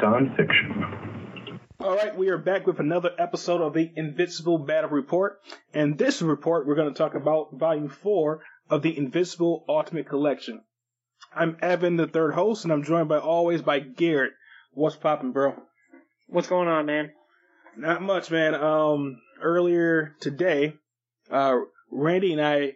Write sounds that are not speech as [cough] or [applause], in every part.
Stories based on fiction. All right, we are back with another episode of the Invincible Battle Report. And this report, we're going to talk about Volume 4 of the Invincible Ultimate Collection. I'm Evan, the third host, and I'm joined by always by Garrett. What's poppin', bro? What's going on, man? Not much, man. Um, earlier today, uh, Randy and I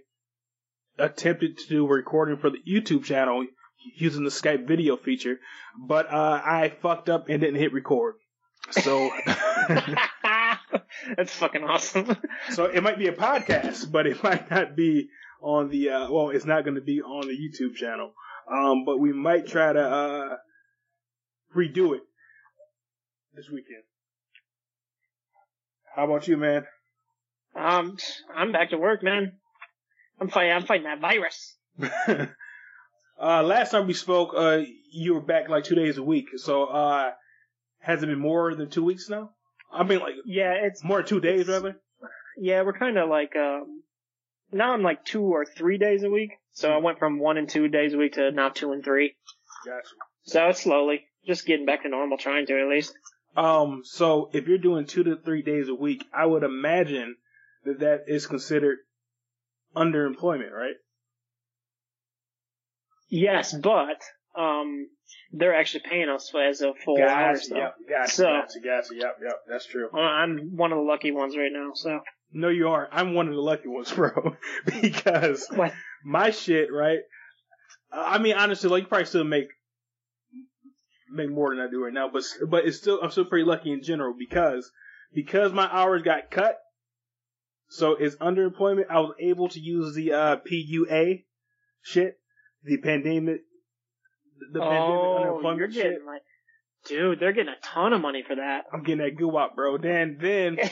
attempted to do a recording for the YouTube channel using the Skype video feature, but uh, I fucked up and didn't hit record. So, [laughs] [laughs] That's fucking awesome. so it might be a podcast, but it might not be on the. Uh, well, it's not going to be on the YouTube channel. Um, but we might try to uh, redo it this weekend. How about you, man? um, I'm back to work, man. I'm fighting. I'm fighting that virus. [laughs] uh, last time we spoke, uh, you were back like two days a week. So, uh, has it been more than two weeks now? I mean, like Yeah, it's more than two days, rather. yeah. We're kind of like um. Now I'm like two or three days a week. So I went from one and two days a week to now two and three. Gotcha. So it's slowly just getting back to normal, trying to at least. Um, so if you're doing two to three days a week, I would imagine that that is considered underemployment, right? Yes, but um, they're actually paying us as a full hour. So Yep, gotcha, So- gotcha, gotcha. Yep, yep. That's true. I'm one of the lucky ones right now. So No, you aren't. I'm one of the lucky ones, [laughs] bro. because what? my shit, right? Uh, I mean, honestly, like you probably still make make more than I do right now, but but it's still I'm still pretty lucky in general because because my hours got cut. So it's underemployment. I was able to use the uh, PUA shit, the pandemic, the pandemic oh, unemployment you're shit. like, dude, they're getting a ton of money for that. I'm getting that goo up, bro. Then then [laughs]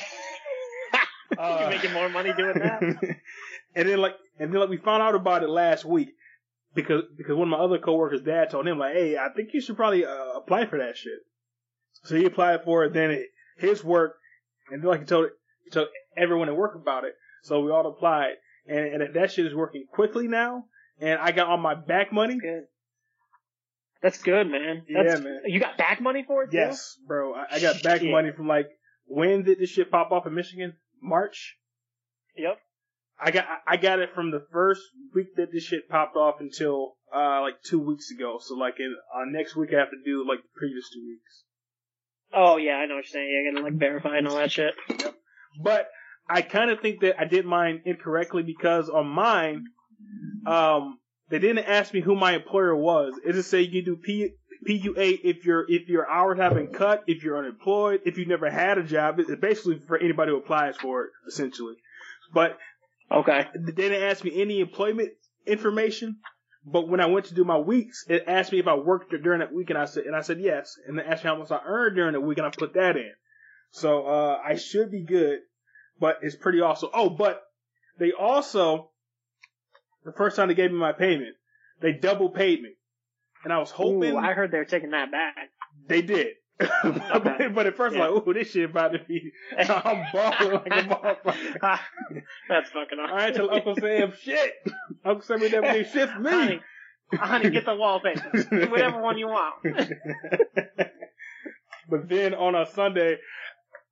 Uh, you're making more money doing that. [laughs] and then like and then like we found out about it last week because because one of my other coworkers' dad told him like, hey, I think you should probably uh, apply for that shit. So he applied for it. Then it, his work, and then like he told he told everyone at work about it. So we all applied, and, and that shit is working quickly now. And I got all my back money. Good. That's good, man. Yeah, man. You got back money for it? too? Yes, bro. I, I got back money from like when did this shit pop off in Michigan? March. Yep. I got I got it from the first week that this shit popped off until uh like two weeks ago. So like in uh, next week I have to do like the previous two weeks. Oh yeah, I know what you're saying. You're gonna like verify and all that shit. But I kind of think that I did mine incorrectly because on mine, um, they didn't ask me who my employer was. It just say you do P PUA if your if your hours have been cut, if you're unemployed, if you never had a job. It's basically for anybody who applies for it, essentially. But Okay. they didn't ask me any employment information. But when I went to do my weeks, it asked me if I worked during that week, and I said and I said yes. And they asked me how much I earned during the week, and I put that in. So uh, I should be good, but it's pretty awesome. Oh, but they also the first time they gave me my payment, they double paid me, and I was hoping Ooh, I heard they were taking that back. they did. [laughs] Okay. [laughs] but at first, Yeah. Like, ooh, this shit about to be. [laughs] I'm balling like a motherfucker. That's fucking awesome. I tell Uncle Sam shit. Uncle Sam ain't never did shit for me. Honey, honey, get the wallpaper. Whatever one you want. but then on a Sunday,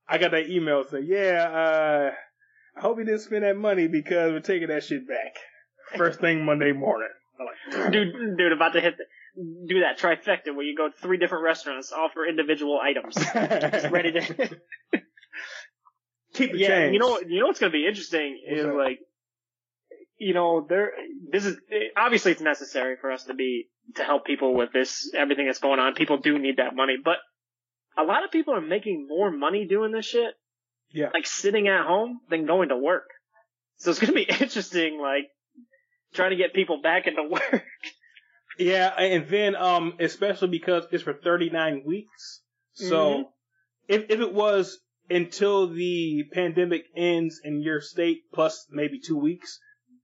I got that email saying, "Yeah, uh, I hope you didn't spend that money because we're taking that shit back first thing Monday morning." I'm like, Dude, dude, about to hit the, do that trifecta where you go to three different restaurants, all for individual items. Ready to. [laughs] keep the yeah, change. you know, you know what's gonna be interesting What's is that? like, you know, there. This is obviously it's necessary for us to be to help people with this everything that's going on. People do need that money, but a lot of people are making more money doing this shit, Yeah. like sitting at home than going to work. So it's gonna be [laughs] interesting, like trying to get people back into work. Yeah, and then um, especially because it's for 39 weeks. So Mhm. if if it was until the pandemic ends in your state plus maybe two weeks,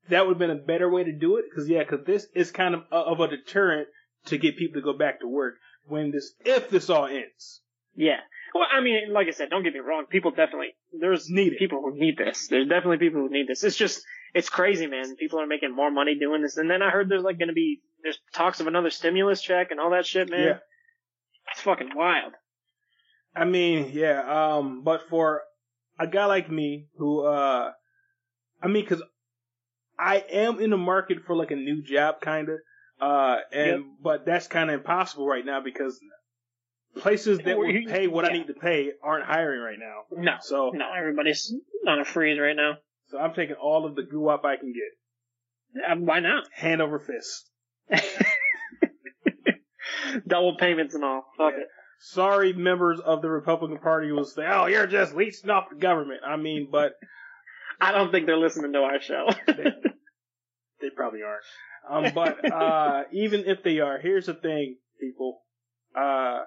that would have been a better way to do it. Because yeah, because this is kind of a, of a deterrent to get people to go back to work when this if this all ends. Yeah. Well, I mean, like I said, don't get me wrong. People definitely, there's Need people who need this. There's definitely people who need this. It's just, it's crazy, man. People are making more money doing this. And then I heard there's like going to be, there's talks of another stimulus check and all that shit, man. Yeah. It's fucking wild. I mean, yeah, um, but for a guy like me who, uh, I mean, cause I am in the market for like a new job kind of, uh, and, Yep. but that's kind of impossible right now because places that would pay what I need to pay aren't hiring right now. No. So, No, everybody's on a freeze right now. So I'm taking all of the goo up I can get. Uh, why not? Hand over fist. [laughs] Double payments and all. Fuck Yeah. it. Sorry, members of the Republican Party will say, oh, you're just leeching off the government. I mean, but [laughs] I don't think they're listening to our show. [laughs] They probably aren't. Um, but uh, even if they are, here's the thing, people. Uh,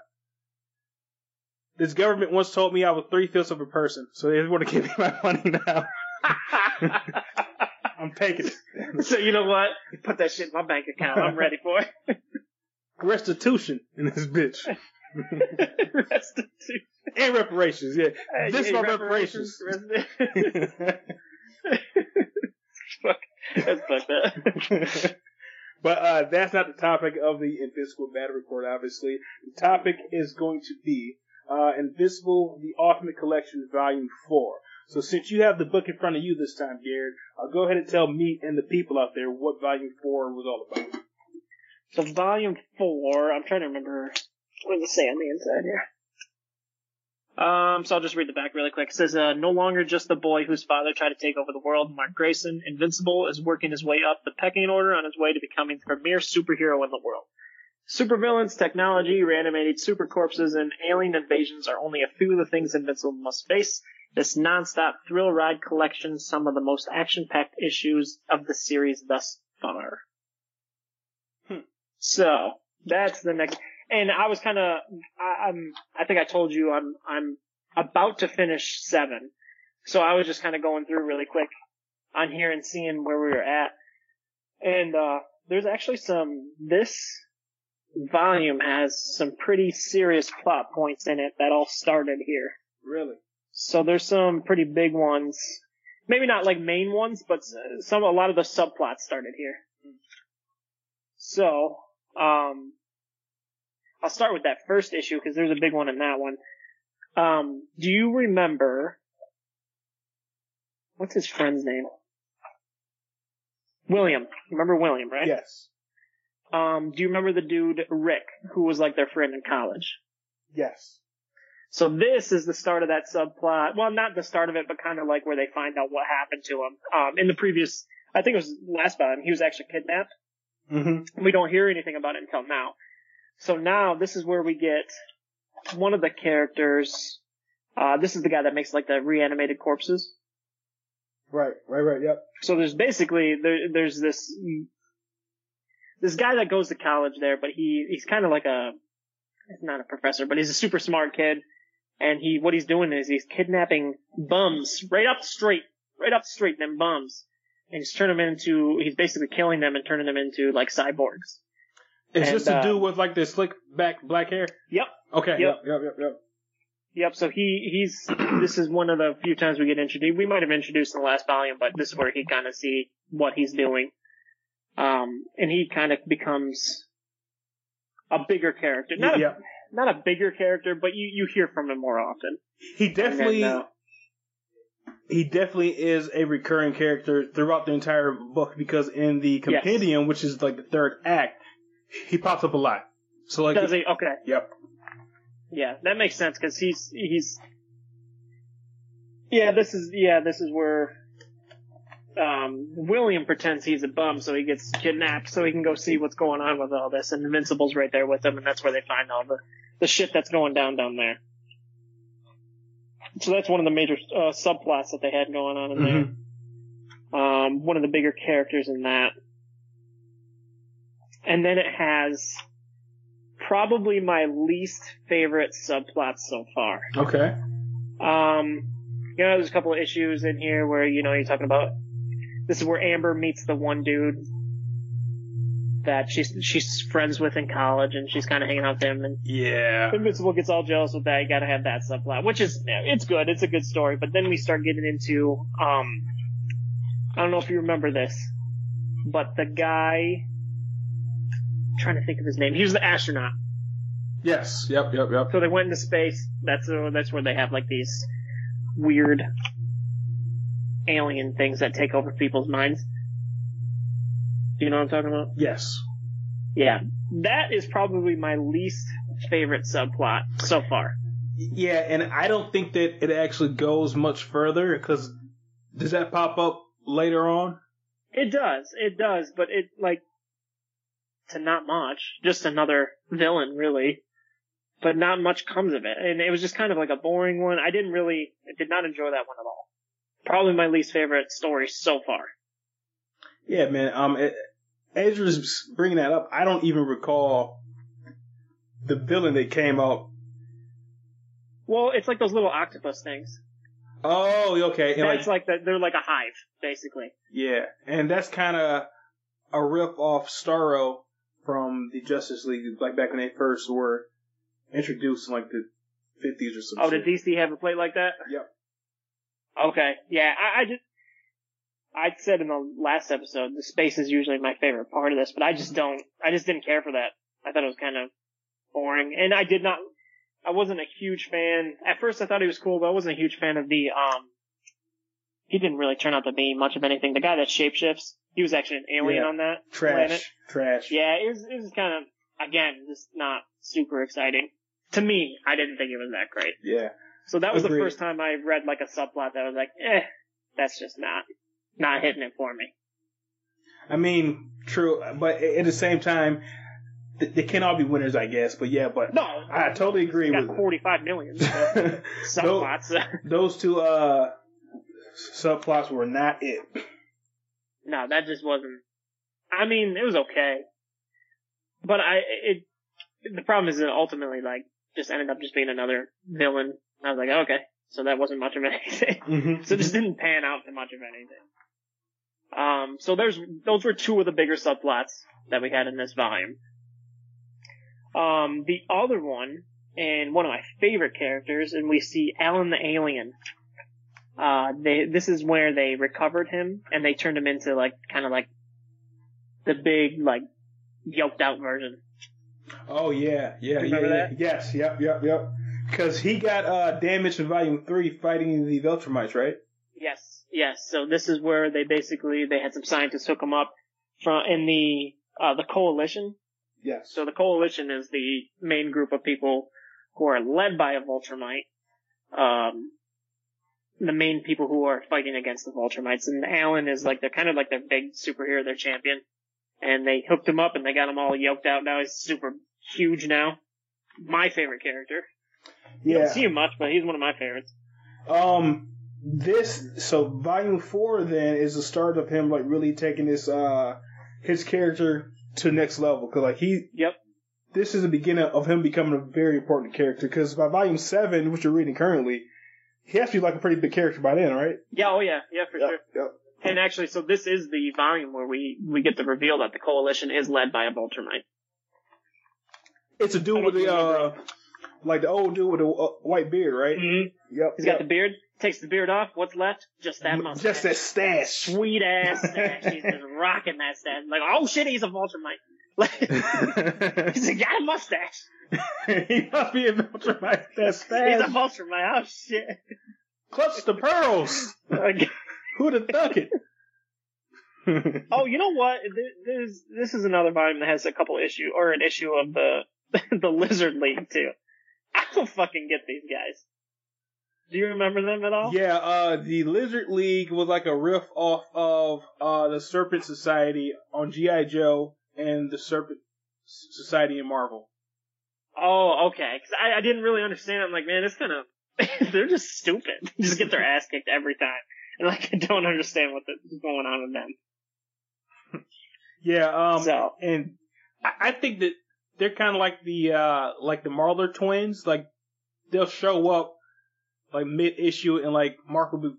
this government once told me I was three fifths of a person, so they want to give me my money now. [laughs] I'm taking it. [laughs] so you know what? Put that shit in my bank account. I'm ready for it. [laughs] Restitution in this bitch. Restitution. and reparations, yeah. Hey, this hey, are reparations. reparations. Fuck. That's fucked up. but uh, that's not the topic of the Invincible Battle Report, obviously. The topic is going to be uh, Invincible, the Ultimate Collection, Volume 4. So since you have the book in front of you this time, Garrett, I'll go ahead and tell me and the people out there what Volume 4 was all about. So volume four, I'm trying to remember what does it say on the inside here. Um, so I'll just read the back really quick. It says, uh, no longer just the boy whose father tried to take over the world, Mark Grayson, Invincible, is working his way up the pecking order on his way to becoming the premier superhero in the world. Supervillains, technology, reanimated super corpses, and alien invasions are only a few of the things Invincible must face. This non-stop thrill ride collection, some of the most action-packed issues of the series thus far. So that's the next. And I was kind of, I'm, I think I told you I'm, I'm about to finish seven. So I was just kind of going through really quick on here and seeing where we were at. And, uh, there's actually some, this volume has some pretty serious plot points in it that all started here. Really? So there's some pretty big ones. Maybe not like main ones, but some, a lot of the subplots started here. So, um, I'll start with that first issue because there's a big one in that one. Um, do you remember, what's his friend's name? William. Remember William, right? Yes. Um, do you remember the dude, Rick, who was like their friend in college? Yes. So this is the start of that subplot. Well, not the start of it, but kind of like where they find out what happened to him. Um, in the previous, I think it was last time, he was actually kidnapped. Mm-hmm. We don't hear anything about it until now. So now this is where we get one of the characters. Uh, this is the guy that makes like the reanimated corpses. Right, right, right, yep. So there's basically there, there's this this guy that goes to college there, but he he's kind of like a he's not a professor, but he's a super smart kid, and he what he's doing is he's kidnapping bums right up the street, right up the street, them bums, and he's turning them into he's basically killing them and turning them into like cyborgs. Is And, this to uh, do with like this slick back black hair? Yep. Okay, Yep. yep, yep, yep, yep. Yep. So he he's [clears throat] this is one of the few times we get introduced. We might have introduced in the last volume, but this is where he kind of see what he's doing. Um, and he kind of becomes a bigger character. Not a. not a bigger character, but you you hear from him more often. He definitely then, uh, he definitely is a recurring character throughout the entire book because in the Yes. compendium, which is like the third act, he pops up a lot. So like, does he? Okay. yep, Yeah, that makes sense because he's he's. Yeah, this is yeah this is where. Um, William pretends he's a bum, so he gets kidnapped, so he can go see what's going on with all this, and Invincible's right there with him, and that's where they find all the the shit that's going down down there. So that's one of the major uh, subplots that they had going on in there. Um, one of the bigger characters in that. and then it has probably my least favorite subplot so far. Okay. Um, you know, there's a couple of issues in here where you know you're talking about this is where Amber meets the one dude that she's she's friends with in college, and she's kind of hanging out with him, and Yeah. Invincible gets all jealous with that. You gotta have that subplot, which is it's good. It's a good story. But then we start getting into um, I don't know if you remember this, but the guy. I'm trying to think of his name. He was the astronaut. Yes. Yep. Yep. Yep. So they went into space. That's uh, that's where they have like these weird alien things that take over people's minds. Do you know what I'm talking about? Yes. Yeah, that is probably my least favorite subplot so far. Yeah, and I don't think that it actually goes much further because does that pop up later on? It does, it does, but it like to not much, just another villain really, but not much comes of it, and it was just kind of like a boring one. I didn't really, I did not enjoy that one at all. Probably my least favorite story so far. Yeah, man. Um, it, Ezra's bringing that up. I don't even recall the villain that came out. Well, it's like those little octopus things. Oh, okay. And That's like, like, the, they're like a hive, basically. yeah, and that's kind of a rip off Starro from the Justice League, like back when they first were introduced in like the fifties or something. Oh, did DC have a plate like that? Yep. Okay, yeah, I, I just, I said in the last episode, the space is usually my favorite part of this, but I just don't, I just didn't care for that. I thought it was kind of boring, and I did not, I wasn't a huge fan. At first, I thought he was cool, but I wasn't a huge fan of the, um, he didn't really turn out to be much of anything. The guy that shapeshifts, he was actually an alien Yeah. on that Trash, planet. trash. Yeah, it was, it was kind of, again, just not super exciting. To me, I didn't think it was that great. yeah. So that was Agreed. the first time I read like a subplot that was like, eh, that's just not, not hitting it for me. I mean, true, but at the same time, they can't all be winners, I guess. But yeah, but No, I totally agree got with 45 million so [laughs] those, subplots. [laughs] those two uh subplots were not it. no, that just wasn't. I mean, it was okay, but I it. The problem is that ultimately, like, just ended up just being another villain. I was like, okay, so that wasn't much of anything. Mm-hmm. [laughs] so it just didn't pan out to much of anything. Um, so there's those were two of the bigger subplots that we had in this volume. Um, the other one, and one of my favorite characters, and we see Alan the alien. Uh, they this is where they recovered him and they turned him into like kind of like the big like yoked out version. Oh yeah, yeah, yeah, yeah. Yes, yep, yep, yep. Because he got uh damaged in Volume Three fighting the Viltrumites, right? Yes, yes. So this is where they basically they had some scientists hook him up from in the uh, the coalition. Yes. So the coalition is the main group of people who are led by a Viltrumite. Um, the main people who are fighting against the Viltrumites, and Alan is like they're kind of like their big superhero, their champion. And they hooked him up and they got him all yoked out. Now he's super huge now. My favorite character. You yeah. don't see him much, but he's one of my favorites. Um, this so volume four then is the start of him like really taking this uh his character to next level because like he Yep. this is the beginning of him becoming a very important character because by volume seven which you're reading currently he has to be like a pretty big character by then right Yeah, oh yeah, yeah, for sure. yep And actually, so this is the volume where we, we get the reveal that the coalition is led by a Viltrumite. it's a dude with the uh like the old dude with the uh, white beard right Mm-hmm. yep He's yep. got the beard, takes the beard off, what's left? Just that mustache. just that stash Sweet ass [laughs] stash. He's just rocking that stash. Like, oh shit, he's a Viltrumite. Like, [laughs] he's got a mustache. he must be a Viltrumite that stash. He's a Viltrumite. Oh shit. clutch the pearls who'd have thunk it [laughs] oh, you know what? There's, this is another volume that has a couple issue, or an issue of the, the Lizard League too. I don't fucking get these guys. Do you remember them at all? Yeah, uh, the Lizard League was like a riff off of uh, the Serpent Society on G.I. Joe and the Serpent Society in Marvel. Oh, okay. 'Cause I, I didn't really understand. I'm like, man, it's kind of, they're just stupid. Just get their ass kicked every time. And like, I don't understand what the, what's going on with them. Yeah, um, So- and I, I think that they're kind of like the uh like the Mauler twins. Like they'll show up like mid issue and like Mark will be,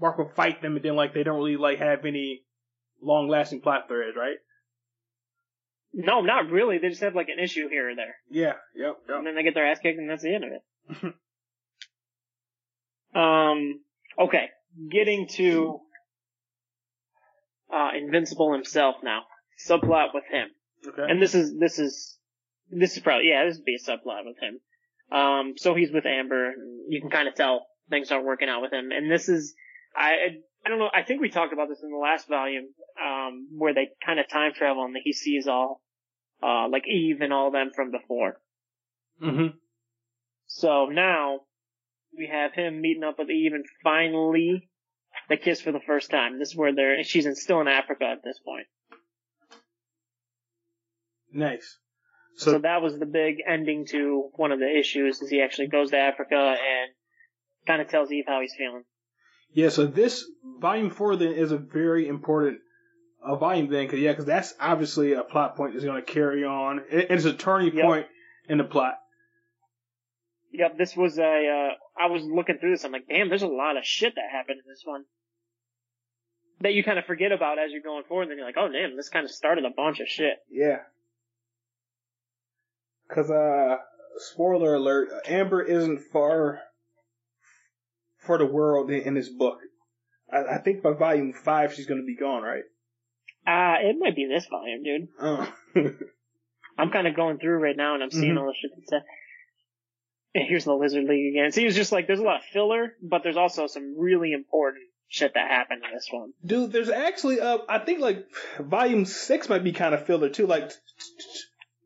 Mark will fight them, and then like they don't really like have any long lasting plot threads, right? No, not really. They just have like an issue here or there. Yeah. Yep. And then they get their ass kicked and that's the end of it. [laughs] um, okay. Getting to, uh, Invincible himself now. Subplot with him. Okay. And this is, this is, this is probably, yeah, this would be a subplot with him. Um, so he's with Amber. You can kind of tell things aren't working out with him. And this is, I, I don't know, I think we talked about this in the last volume, um, where they kind of time travel and he sees all, uh, like Eve and all them from before. mm-hmm. So now we have him meeting up with Eve and finally they kiss for the first time. This is where they're, she's in, still in Africa at this point. Nice. So, So, that was the big ending to one of the issues is he actually goes to Africa and kind of tells Eve how he's feeling. yeah. So this volume four then is a very important uh, volume then, cause yeah, cause that's obviously a plot point that's going to carry on. It, it's a turning Yep. point in the plot. Yep, this was a, uh, I was looking through this, I'm like, damn, there's a lot of shit that happened in this one. That you kind of forget about as you're going forward, and then you're like, oh damn, this kind of started a bunch of shit. Yeah. Cause uh, spoiler alert: Amber isn't far for the world in, in this book. I, I think by volume five she's going to be gone, right? Ah, it might be this volume, dude. Oh. [laughs] I'm kind of going through right now and I'm seeing Mhm. all the shit that's said. And here's the Lizard League again. See, it's just like there's a lot of filler, but there's also some really important shit that happened in this one. Dude, there's actually uh, I think like volume six might be kind of filler too. Like,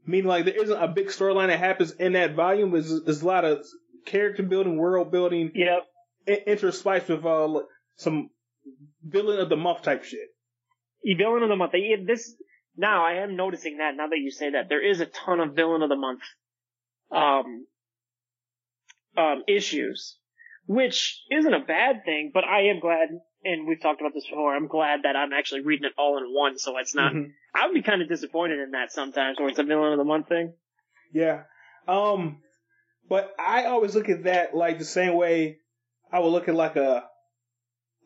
meaning like there isn't a big storyline that happens in that volume. There's, there's a lot of character building, world building, Yep. interspliced with uh some villain of the month type shit. Villain of the month. This now I am noticing that now that you say that there is a ton of villain of the month um um issues, which isn't a bad thing. But I am glad, and we've talked about this before. I'm glad that I'm actually reading it all in one, so it's not. Mhm. I would be kind of disappointed in that sometimes, where it's a villain of the month thing. Yeah. Um, but I always look at that like the same way I would look at like a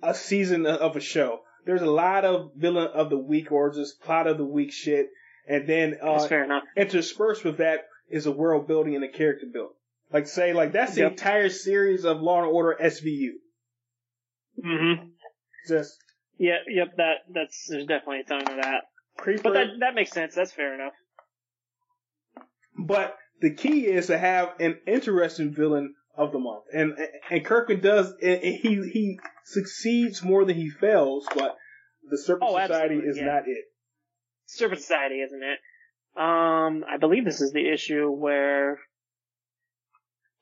a season of a show. There's a lot of villain of the week or just plot of the week shit, and then That's uh, fair enough. interspersed with that is a world building and a character building. Like say, like that's the Yep. entire series of Law and Order SVU. Mm-hmm. Just Yeah, yep, that, that's, there's definitely a ton of that. creeper. But that, that makes sense, that's fair enough. But the key is to have an interesting villain of the month, and and Kirkman does. And he he succeeds more than he fails, but the Serpent Oh, Society is yeah. not it. Serpent Society, isn't it? Um, I believe this is the issue where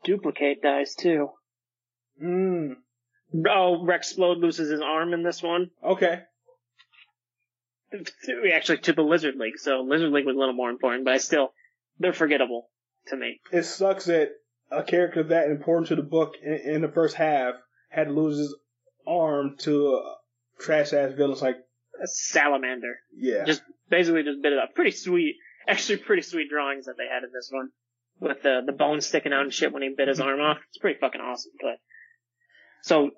Duplicate dies too. Mm. Oh, Rex Splode loses his arm in this one. Okay. [laughs] We actually, to the Lizard League, so Lizard League was a little more important, but I still, they're forgettable to me. It sucks that a character that important to the book in, in the first half had to lose his arm to uh, trash ass villains like A salamander. yeah. Just basically just bit it up. Pretty sweet, actually pretty sweet drawings that they had in this one. With the, the bones sticking out and shit when he bit his arm off. It's pretty fucking awesome, but. So,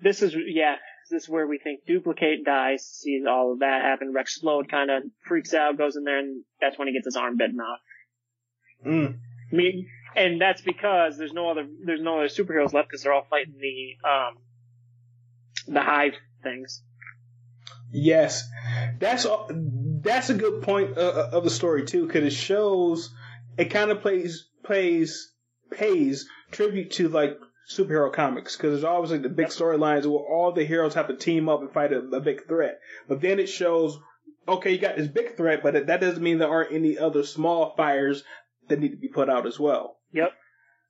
this is, yeah, this is where we think Duplicate dies, sees all of that happen. Rex Rexplode kind of freaks out, goes in there, and that's when he gets his arm bitten off. Mm. I mean, and that's because there's no other there's no other superheroes left because they're all fighting the um the hive things. Yes, that's a- that's a good point uh, of the story too, because it shows it kind of plays plays pays tribute to like superhero comics, because there's always like the big storylines where all the heroes have to team up and fight a, a big threat, but then it shows okay, you got this big threat, but that doesn't mean there aren't any other small fires that need to be put out as well. Yep.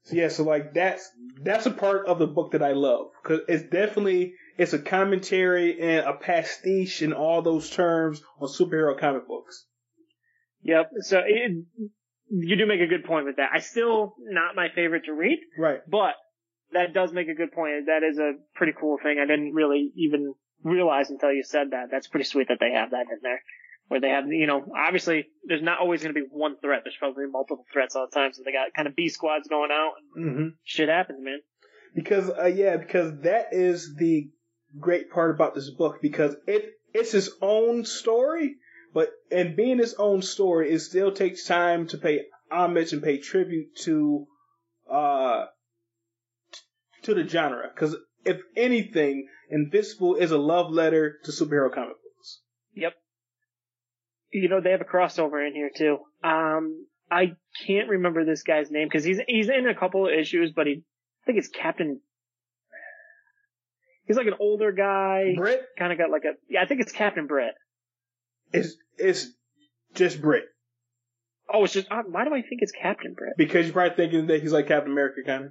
So yeah, so like that's that's a part of the book that I love because it's definitely it's a commentary and a pastiche in all those terms on superhero comic books. Yep. So it, you do make a good point with that. I still not my favorite to read, Right. but that does make a good point. That is a pretty cool thing. I didn't really even realize until you said that. That's pretty sweet that they have that in there. where they have, you know, obviously there's not always going to be one threat. There's probably multiple threats all the time. So they got kind of B squads going out. And Mm-hmm. shit happens, man. Because uh, yeah, because that is the great part about this book because it it's his own story, but and being his own story, it still takes time to pay homage and pay tribute to uh to the genre. Because if anything, Invincible is a love letter to superhero comic books. Yep. You know, they have a crossover in here too. Um, I can't remember this guy's name because he's he's in a couple of issues, but he I think it's Captain. He's like an older guy, Brit kind of got like a yeah. I think it's Captain Britt. It's is just Brit Oh, it's just uh, why do I think it's Captain Britt? because you're probably thinking that he's like Captain America kind of.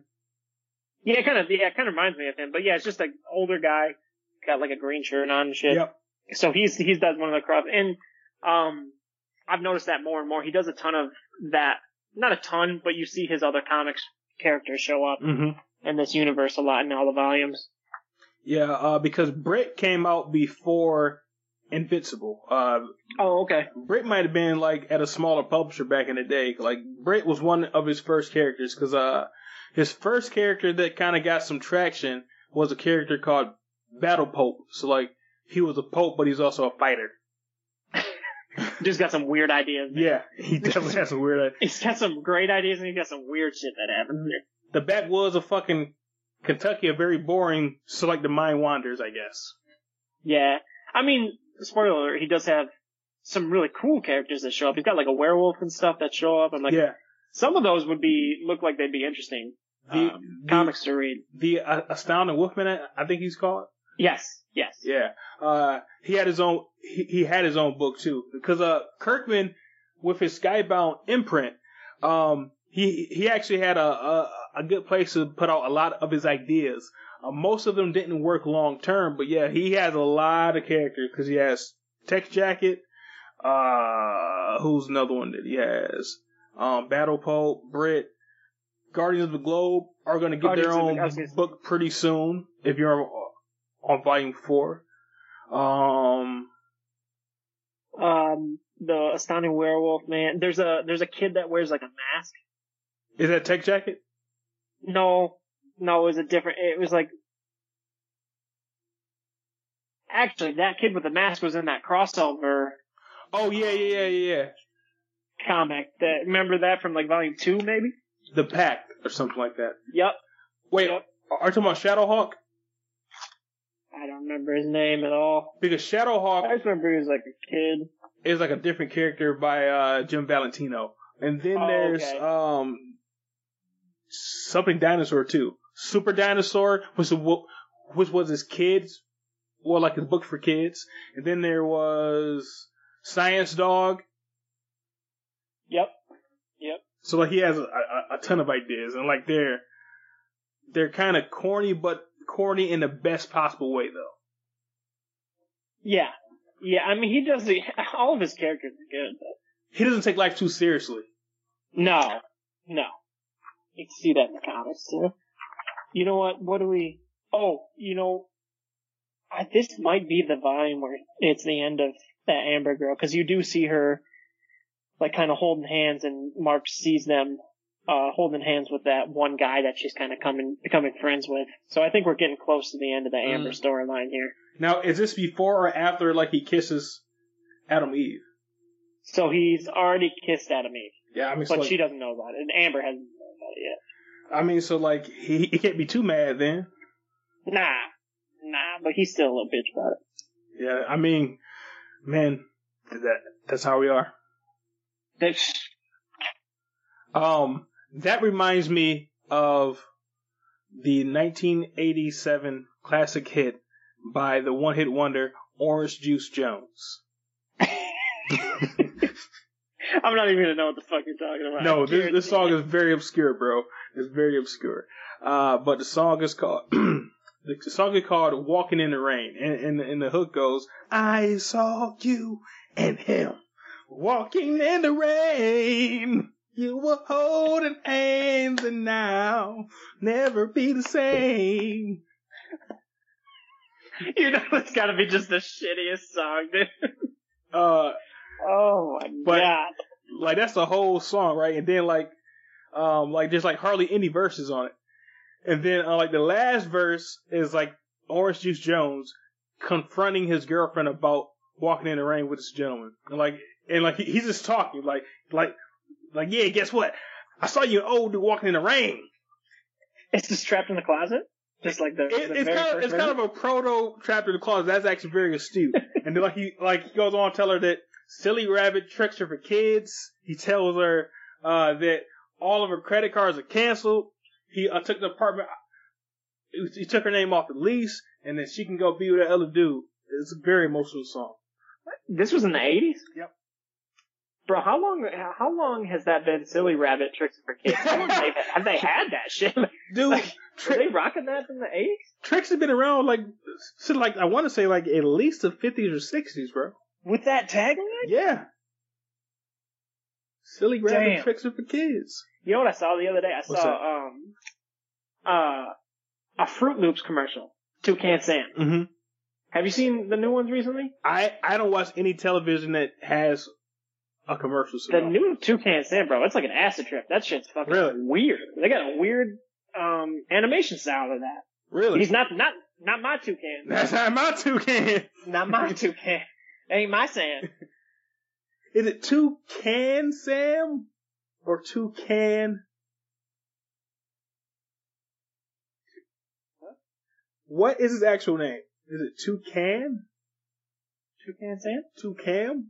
Yeah, kind of. Yeah, it kind of reminds me of him. But yeah, it's just an older guy, got like a green shirt on and shit. Yep. So he's he's does one of the cross, and um, I've noticed that more and more. He does a ton of that. Not a ton, but you see his other comics characters show up Mm-hmm. in this universe a lot in all the volumes. Yeah, uh, because Brit came out before Invincible. Uh, Oh, okay. Brit might have been like at a smaller publisher back in the day. Like Brit was one of his first characters because uh, his first character that kind of got some traction was a character called Battle Pope. So like he was a pope, but he's also a fighter. [laughs] Just got some weird ideas. Yeah, he definitely has some weird. Ideas. [laughs] He's got some great ideas and he's got some weird shit that happens. The backwoods of fucking Kentucky are very boring. So like the mind wanders, I guess. Yeah. I mean, spoiler alert, he does have some really cool characters that show up. He's got like a werewolf and stuff that show up. I'm like, yeah. Some of those would be, look like they'd be interesting. The, um, the, comics to read. the uh, astounding Wolfman, I- think he's called. Yes, yes. Yeah. Uh, he had his own, he, he had his own book too. Because, uh, Kirkman, with his Skybound imprint, um, he, he actually had a, a, a good place to put out a lot of his ideas. Uh, most of them didn't work long term, but yeah, he has a lot of characters because he has Tech Jacket, uh, who's another one that he has? Um, Battle Pope, Brit, Guardians of the Globe are going to get their Guardians of the- own I was gonna say- book pretty soon if you're on, on volume four. Um, Um, the astounding werewolf man. There's a there's a kid that wears like a mask. is that Tech Jacket? No, no, it was a different. It was like actually that kid with the mask was in that crossover Oh yeah, yeah, yeah, yeah, yeah. Comic. That remember that from like volume two, maybe. The Pact or something like that. Yep. Wait, Yep. are you talking about Shadowhawk? I don't remember his name at all. Because Shadowhawk I just remember he was like a kid. is like a different character by uh, Jim Valentino, and then Oh, there's okay. um something dinosaur too. Super Dinosaur was a, which was his kids, well, like his book for kids, and then there was Science Dog. Yep. Yep. So like he has a, a, a ton of ideas, and like they're they're kind of corny, but corny in the best possible way though. Yeah. Yeah. I mean, he does the, [laughs] all of his characters are good. But He doesn't take life too seriously. no. No. You can see that in the comics too. You know what? What do we? Oh, you know, I, this might be the volume where it's the end of that Amber girl because you do see her like kind of holding hands, and Mark sees them uh holding hands with that one guy that she's kind of coming becoming friends with. So I think we're getting close to the end of the Amber Mm. storyline here. Now, is this before or after like he kisses Atom Eve? So he's already kissed Atom Eve, Yeah, I mean, but like, she doesn't know about it, and Amber hasn't known about it yet. I mean, so like he he can't be too mad then. Nah, nah, but he's still a little bitch about it. Yeah, I mean, man, that that's how we are. That's, Um, that reminds me of the 1987 classic hit by the one-hit wonder Oran Juice Jones. [laughs] I'm not even gonna know what the fuck you're talking about. No, this, this song is very obscure, bro. It's very obscure. Uh, but the song is called, [clears throat] the song is called Walking in the Rain. And, and, and the hook goes, I saw you and him walking in the rain. You were holding hands and now never be the same. [laughs] You know it's gotta be just the shittiest song, dude. Uh, Oh my But- god. Like that's the whole song, right? And then like, um, like there's like hardly any verses on it. And then uh, like the last verse is like Oran Juice Jones confronting his girlfriend about walking in the rain with this gentleman, and like, and like he- he's just talking, like, like, like yeah, guess what? I saw you an old dude walking in the rain. It's just trapped in the closet? Just like the, It, the it's kind of it's kind of a proto trapped in the closet. That's actually very astute. [laughs] and then like he like he goes on to tell her that silly rabbit tricks her for kids. He tells her uh that all of her credit cards are canceled. He uh, took the apartment. He, took her name off the lease, and then she can go be with that other dude. It's a very emotional song. This was in the 80s? Yep. Bro, how long how long has that been silly rabbit tricks for kids? Have they, had that shit? [laughs] Dude, Like, Were they rocking that in the 80s? tricks have been around like since like I want to say like at least the fifties or sixties, bro. With that tagline? Yeah. Silly rabbit Damn. tricks are for kids. You know what I saw the other day? I What's saw that? um uh a Froot Loops commercial. Toucan Sam. Mm-hmm. Have you seen the new ones recently? I I don't watch any television that has a commercial. The signal. new Toucan Sam, bro, it's like an acid trip. That shit's fucking Really? weird. They got a weird um animation style to that. really? He's not not not my toucan. [laughs] That's not my toucan. Not my toucan. Ain't my Sam. Is it toucan Sam or toucan? What is his actual name? Is it toucan? Toucan Sam? Toucan?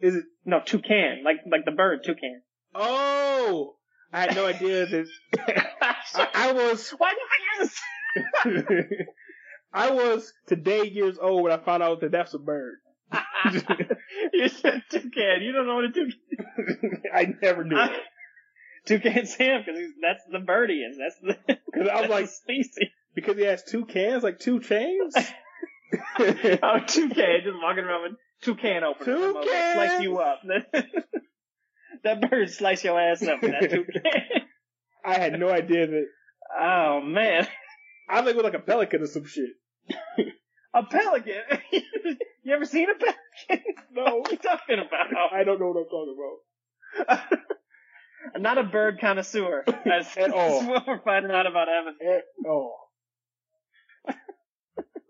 Is it? No, toucan, like like the bird toucan. Oh, I had no [laughs] idea that. I, I was Why use [laughs] I was today years old when I found out that that's a bird. [laughs] you said toucan. You don't know what a toucan. I never knew. I- toucan Sam, because that's the bird he is. That's the. Because I was like- species. Because he has two cans, like two chains. Oh, toucan, just walking around with toucan open. Toucan! Slice you up. [laughs] that bird slice your ass up with that toucan. [laughs] I had no idea that. oh man, I think it was like a pelican or some shit. [laughs] a pelican. you ever seen a pelican? No. What are you talking about? I don't know what I'm talking about. I'm not a bird connoisseur. That's, At all. that's what we're finding out about Evan. Eh, Oh.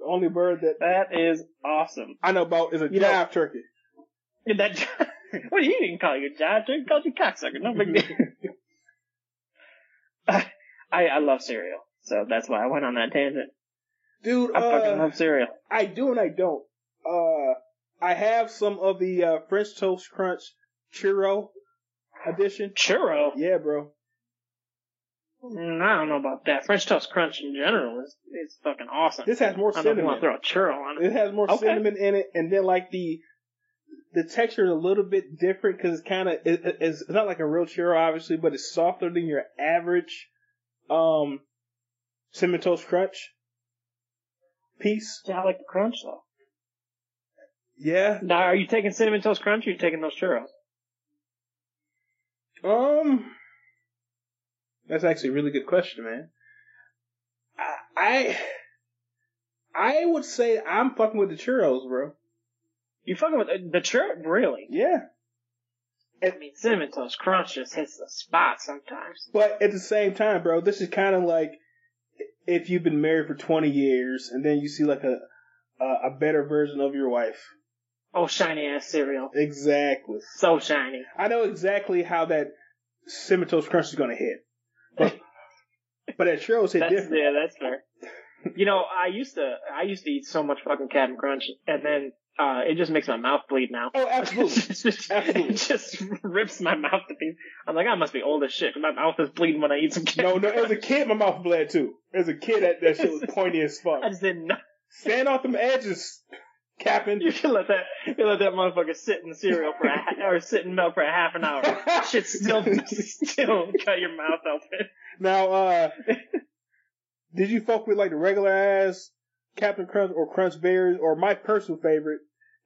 The only bird that That is awesome. I know about is a You know- jive turkey. That, [laughs] what do you didn't call you a jive turkey? Called you cocksucker. No big deal. [laughs] [laughs] I I love cereal, so that's why I went on that tangent. Dude, I fucking uh, love cereal. I do and I don't. Uh, I have some of the uh, French Toast Crunch churro edition. Churro. Yeah, bro. Mm, I don't know about that. French toast crunch in general is is fucking awesome. This has more I don't know if you cinnamon. want to throw a churro on it. It has more Okay. cinnamon in it, and then like the the texture is a little bit different because it's kind of it, it- it's not like a real churro, obviously, but it's softer than your average um cinnamon toast crunch piece. Yeah, I like the crunch though. Yeah. Now, are you taking cinnamon toast crunch or are you taking those churros? Um, that's actually a really good question, man. I I, I would say I'm fucking with the churros, bro. You fucking with uh, the, the churro? Really? Yeah. I mean, cinnamon toast crunch just hits the spot sometimes. But at the same time, bro, this is kind of like if you've been married for 20 years and then you see like a a, a better version of your wife. Oh, shiny ass cereal. Exactly. So shiny. I know exactly how that cinnamon toast crunch is gonna hit, but but at churros hit That's, different. yeah, that's fair. You know, I used to, I used to eat so much fucking Captain Crunch, and then uh, it just makes my mouth bleed now. Oh, absolutely. [laughs] It's just, Absolutely. It just rips my mouth to pieces. I'm like, I must be old as shit. My mouth is bleeding when I eat some No, Captain no. As a kid, my mouth bled too. As a kid, that, that shit was [laughs] pointy as fuck. I just didn't know. Stand off them edges, Captain. You can let that, you let that motherfucker sit in cereal for a, ha- [laughs] or sit in milk for a half an hour. [laughs] Shit still, still cut your mouth open. Now, uh, did you fuck with like the regular ass Captain Crunch or Crunch Berries or my personal favorite,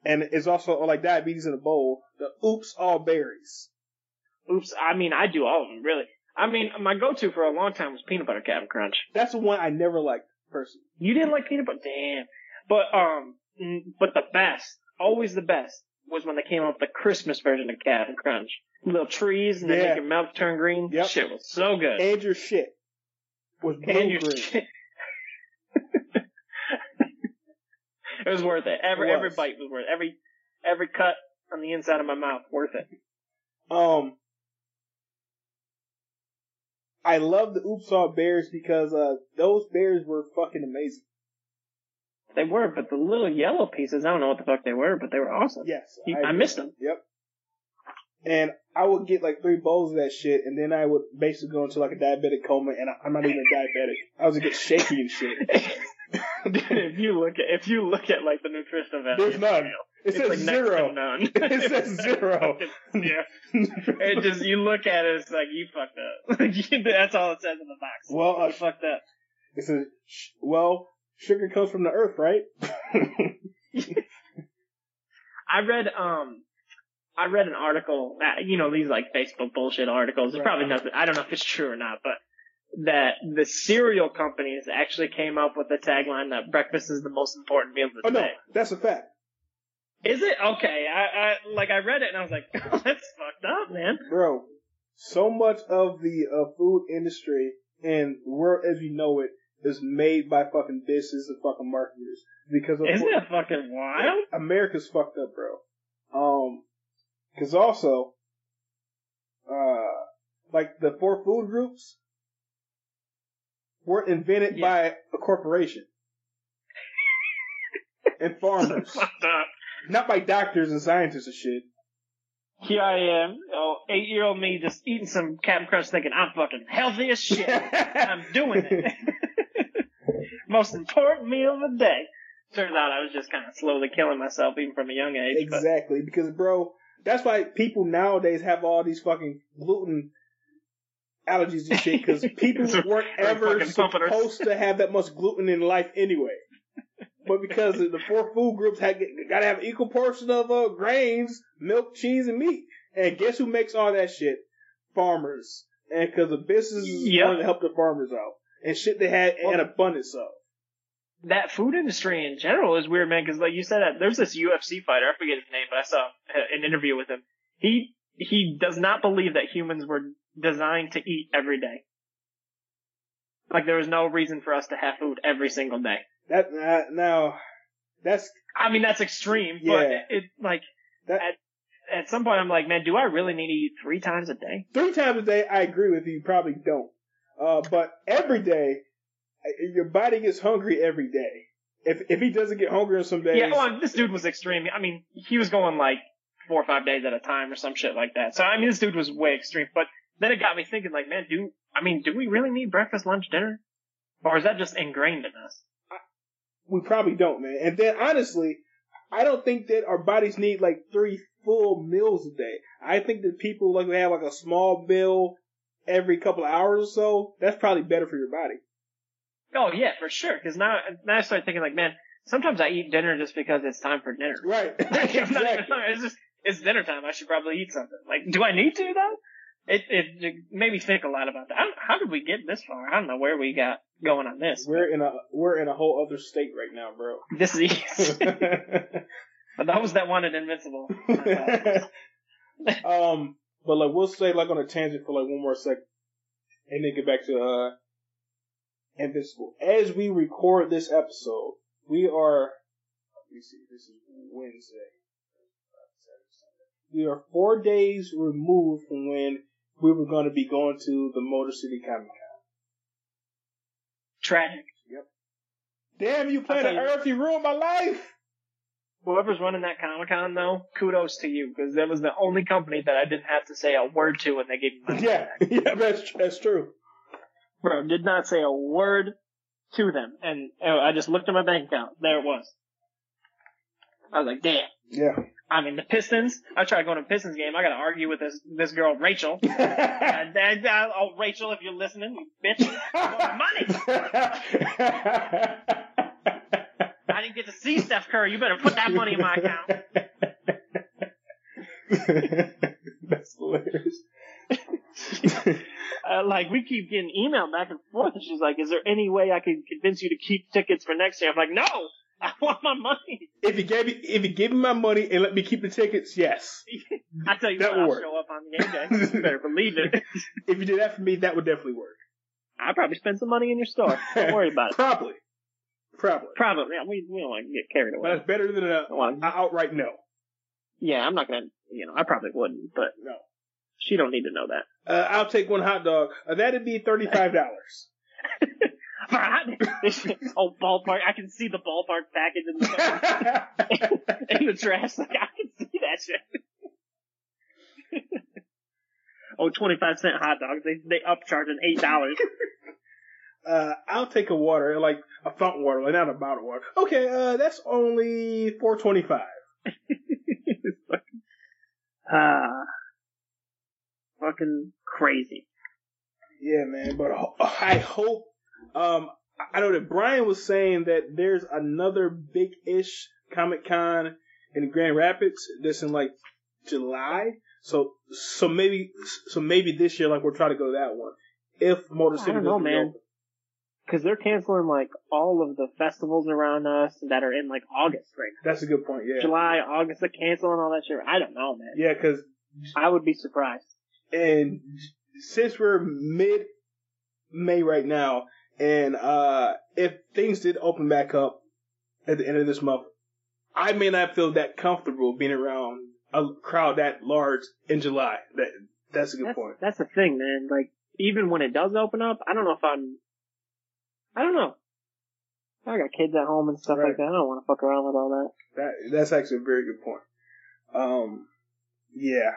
and it's also like diabetes in a bowl, the Oops All Berries. Oops, I mean, I do all of them, really. I mean, my go-to for a long time was peanut butter Captain Crunch. That's the one I never liked personally. You didn't like peanut butter? Damn. But, um, but the best, always the best, was when they came out with the Christmas version of Captain Crunch. Little trees and they make your mouth turn green. Yep. Shit was so good. And your shit was And your green. shit. [laughs] it was worth it. Every It every bite was worth it. Every every cut on the inside of my mouth worth it. Um, I love the Oops All Bears because uh those bears were fucking amazing. They were, but the little yellow pieces, I don't know what the fuck they were, but they were awesome. Yes, You- I agree. missed them. Yep. And I would get like three bowls of that shit, and then I would basically go into like a diabetic coma, and I- I'm not even diabetic. I was gonna get shaky and shit. [laughs] [laughs] Dude, if you look at if you look at like the nutrition value, There's none. It says like zero. none. [laughs] It says zero. yeah. It just you look at it, it's like you fucked up. Like, you- That's all it says in the box. well, You uh, fucked up. it says, well, sugar comes from the earth, right? [laughs] I read um I read an article uh, you know these like Facebook bullshit articles. It's Right. probably nothing. I don't know if it's true or not, but that the cereal companies actually came up with the tagline that breakfast is the most important meal of the oh no, day. that's a fact, Is it okay? I, I like I read it and I was like, [laughs] that's fucked up, man. bro. So much of the uh, food industry and world as we know it is made by fucking businesses and fucking marketers because of Isn't that fucking wild? America's fucked up, bro. Um, cause also, uh, like the four food groups were invented Yeah. by a corporation [laughs] and farmers, fucked up. not by doctors and scientists and shit. Here I am, oh, eight year old me just eating some Captain Crunch thinking I'm fucking healthy as shit. [laughs] I'm doing it. [laughs] Most important meal of the day. Turns out I was just kind of slowly killing myself even from a young age. But Exactly, because bro, that's why people nowadays have all these fucking gluten allergies and shit. Because [laughs] people weren't ever fucking pumping us. supposed to have that much gluten in life anyway. But because the four food groups had got to have equal portion of uh, grains, milk, cheese, and meat, and guess who makes all that shit? Farmers, and because the businesses Yep. wanted to help the farmers out and shit they had an abundance of. That food industry in general is weird, man. Because like you said, there's this UFC fighter. I forget his name, but I saw an interview with him. He he does not believe that humans were designed to eat every day. Like there was no reason for us to have food every single day. That uh, now, that's I mean, that's extreme, but Yeah. it, like That- at at some point, I'm like, man, do I really need to eat three times a day? three times a day, I agree with you. You probably don't. Uh, but every day, uh, your body gets hungry every day. If if he doesn't get hungry on some days, Yeah, well, this dude was extreme. I mean, he was going like four or five days at a time or some shit like that. So I mean, this dude was way extreme. But then it got me thinking, like, man, do I mean, do we really need breakfast, lunch, dinner, or is that just ingrained in us? we probably don't, man. And then honestly, I don't think that our bodies need like three full meals a day. I think that people like to have like a small meal every couple of hours or so. That's probably better for your body. Oh yeah, for sure. Because now, now I start thinking, like, man, sometimes I eat dinner just because it's time for dinner. Right. [laughs] Like, not [laughs] exactly. hungry. It's just it's dinner time. I should probably eat something. Like, do I need to though? It it, it made me think a lot about that. I don't, how did we get this far? I don't know where we got going on this. We're in a we're in a whole other state right now, bro. This is, [laughs] but that was that one at Invincible. um, but like we'll stay like on a tangent for like one more second, and then get back to uh, Invincible. As we record this episode, we are. Let me see. This is Wednesday. We are four days removed from when we were going to be going to the Motor City Comic Con. Tragic. Yep. Damn you, you- Earth! You ruined my life. Whoever's running that Comic Con though, kudos to you because that was the only company that I didn't have to say a word to, when they gave me money. [laughs] Yeah, yeah, that's that's true. Bro, did not say a word to them, and uh, I just looked at my bank account. There it was. I was like, damn. Yeah. I mean, the Pistons. I tried going to a Pistons game. I got to argue with this this girl Rachel. [laughs] And, and, uh, oh, Rachel, if you're listening, you bitch, I money. [laughs] I didn't get to see Steph Curry. You better put that money in my account. [laughs] That's hilarious. Uh, like we keep getting email back and forth, and she's like, "Is there any way I can convince you to keep tickets for next year?" I'm like, "No, [laughs] I want my money. If you gave me, if you give me my money and let me keep the tickets, yes. [laughs] I tell you That what, will I'll work. show up on the game day. You [laughs] better believe it. If you did that for me, that would definitely work. I'll probably spend some money in your store. Don't worry about it. Probably, probably. Probably. Yeah, we, we don't want to get carried But away. it's better than a, I a outright no. yeah, I'm not gonna, you know, I probably wouldn't, but No. She don't need to know that. Uh, I'll take one hot dog. Uh, that'd be thirty-five dollars. [laughs] [laughs] oh, ballpark. I can see the ballpark package in the, [laughs] in the trash. Like, I can see that shit. oh, 25 cent hot dogs. They, they upcharging $8. uh, I'll take a water, like a fountain water, like not a bottled water. Okay, uh, that's only four twenty-five. Ah. Fucking crazy. Yeah, man. But I hope. Um, I know that Brian was saying that there's another big-ish Comic Con in Grand Rapids that's in like July. So, so maybe, so maybe this year, like we're trying to go to that one. If Motor City. I don't know, man. Cause they're canceling like all of the festivals around us that are in like August right now. That's a good point. Yeah. July, August, they're canceling all that shit. I don't know, man. Yeah, because I would be surprised. And since we're mid May right now, and uh if things did open back up at the end of this month, I may not feel that comfortable being around a crowd that large in July. That that's a good That's, point. that's the thing, man. Like, even when it does open up, I don't know if I'm, I don't know. I got kids at home and stuff Right. like that. I don't want to fuck around with all that. That that's actually a very good point. Um, yeah.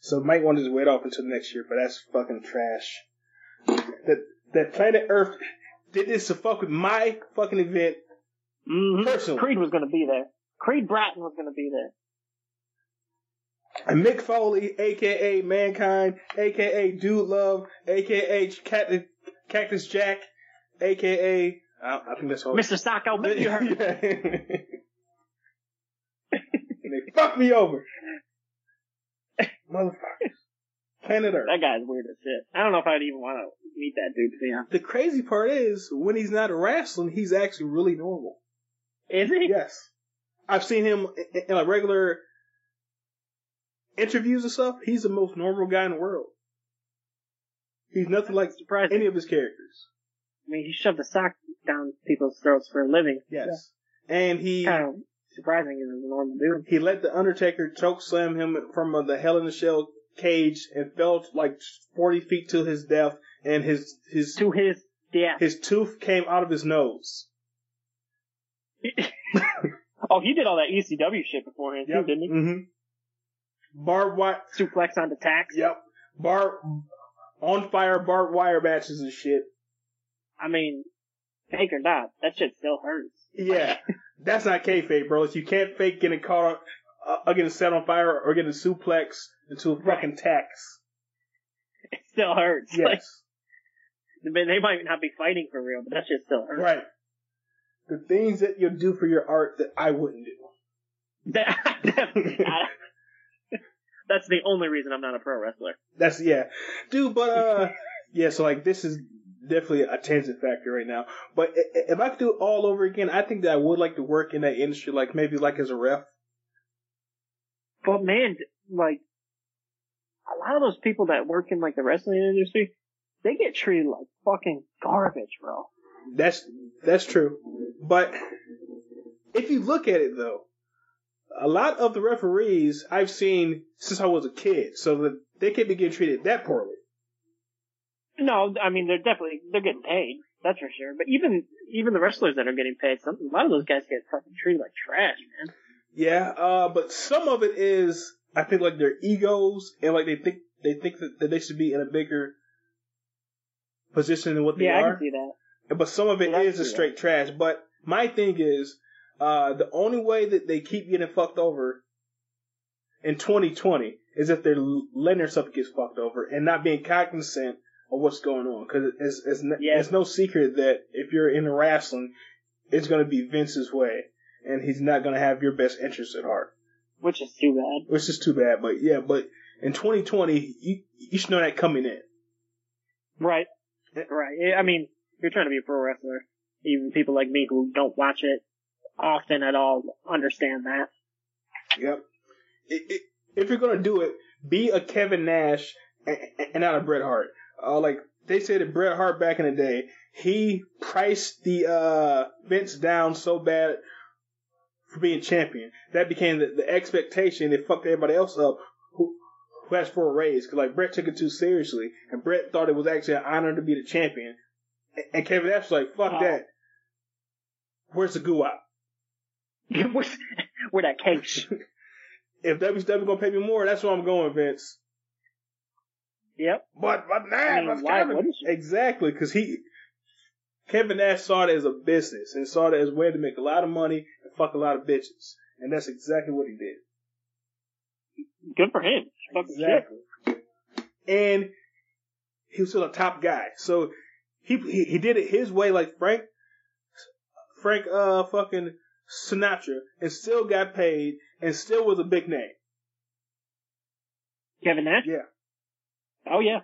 So might want to just wait off until next year, but that's fucking trash. That that Planet Earth did this to fuck with my fucking event. Mm-hmm. Personally. Creed was gonna be there. Creed Bratton was gonna be there. And Mick Foley, aka Mankind, aka Dude Love, aka Cactus, Cactus Jack, aka I, I think that's all. Mr. Socko, maybe you heard. Yeah. and they fucked me over, motherfuckers. Planet Earth. That guy's weird as shit. I don't know if I'd even want to meet that dude, to be honest. The crazy part is when he's not wrestling, he's actually really normal. Is he? Yes, I've seen him in, in like regular interviews and stuff. He's the most normal guy in the world. He's nothing like Surprising. any of his characters. I mean, he shoved a sock down people's throats for a living. Yes, and he Kind of surprising as a normal dude. he let the Undertaker choke slam him from the Hell in the Cell cage and fell like forty feet to his death, and his his To his death. his tooth came out of his nose. [laughs] oh, he did all that ECW shit beforehand too, didn't he? Mm-hmm. Barbed wire. Suplex onto tacks. Yep. Bar on fire barbed wire matches and shit. I mean, fake or not, that shit still hurts. Yeah, [laughs] that's not kayfabe, bro. You can't fake getting caught, uh, getting set on fire, or getting suplex into a fucking tacks. It still hurts. Yes, Like, they might not be fighting for real, but that shit still hurts. right. The things that you'll do for your art that I wouldn't do. [laughs] That- I- [laughs] that's the only reason I'm not a pro wrestler. That's yeah, dude. But uh, [laughs] yeah. So like, this is definitely a tangent factor right now. But if I could do it all over again, I think that I would like to work in that industry, like maybe like as a ref. But man, like, a lot of those people that work in like the wrestling industry, they get treated like fucking garbage, bro. That's that's true. But if you look at it though, a lot of the referees I've seen since I was a kid, so that they can't be getting treated that poorly. No, I mean they're definitely they're getting paid. That's for sure. But even even the wrestlers that are getting paid, some a lot of those guys get fucking treated like trash, man. Yeah, uh, but some of it is I think like their egos and like they think they think that, that they should be in a bigger position than what they Yeah, I are. can see that. But some of it Yeah, is see a that. straight trash. But my thing is, uh, the only way that they keep getting fucked over in 2020 is if they're l- letting themselves get fucked over and not being cognizant of what's going on. Because it's, it's, n- Yeah. it's no secret that if you're in wrestling, it's going to be Vince's way. And he's not going to have your best interest at heart. Which is too bad. Which is too bad. But yeah, but in 2020, you, you should know that coming in. Right. Right. I mean, you're trying to be a pro wrestler, even people like me who don't watch it often at all understand that. Yep. It, it, if you're gonna do it, be a Kevin Nash and, and not a Bret Hart. Uh, like they said that Bret Hart back in the day, he priced the uh, Vince down so bad for being champion that became the, the expectation. It fucked everybody else up who who asked for a raise because like Bret took it too seriously, and Bret thought it was actually an honor to be the champion. And, and Kevin Nash was like, "Fuck Oh. that." Where's the goo out? with, with that case. [laughs] If WCW gonna pay me more, that's where I'm going, Vince. Yep. But but Nash, I mean, but why Kevin- exactly because he Kevin Nash saw it as a business and saw it as a way to make a lot of money and fuck a lot of bitches, and that's exactly what he did. Good for him. Fucking shit. Exactly. And he was still a top guy, so he, he he did it his way, like Frank Frank uh fucking Sinatra, and still got paid and still was a big name. Kevin Nash? Yeah, Oh yeah.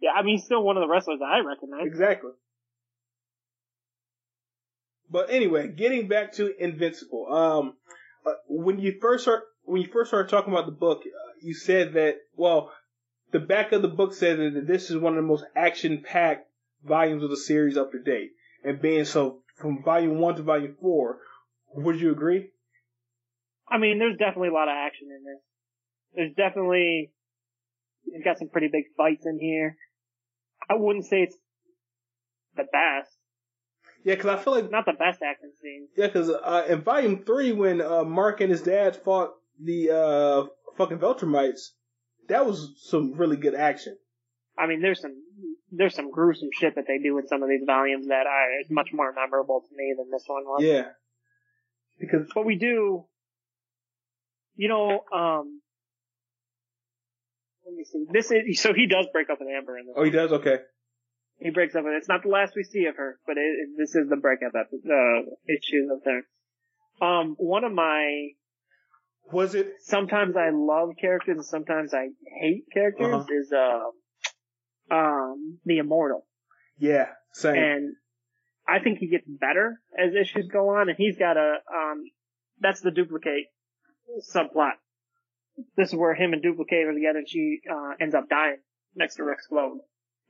Yeah, I mean, he's still one of the wrestlers I recognize. exactly. But anyway, getting back to Invincible. Um, uh, when you first start when you first started talking about the book, uh, you said that well, the back of the book said that this is one of the most action packed volumes of the series up to date, and being so from volume one to volume four, would you agree? I mean, there's definitely a lot of action in this. There's definitely, you've got some pretty big fights in here. I wouldn't say it's the best. Yeah, because I feel like Not the best action scene. yeah, because uh, in volume three when uh, Mark and his dad fought the uh, fucking Viltrumites, that was some really good action. I mean, there's some, there's some gruesome shit that they do in some of these volumes that are is much more memorable to me than this one was. Yeah, because But we do, you know, um, let me see. This is, so he does break up with Amber in this. oh he does okay. He breaks up with It's not the last we see of her, but it, it- this is the breakup episode, uh, issue of there. Um, one of my, Was it? sometimes I love characters and sometimes I hate characters Uh-huh. is, uh, um, the Immortal. Yeah, same. And I think he gets better as issues go on, and he's got a um that's the Dupli-Kate subplot. This is where him and Dupli-Kate are together, and she uh, ends up dying next to Rex Splode,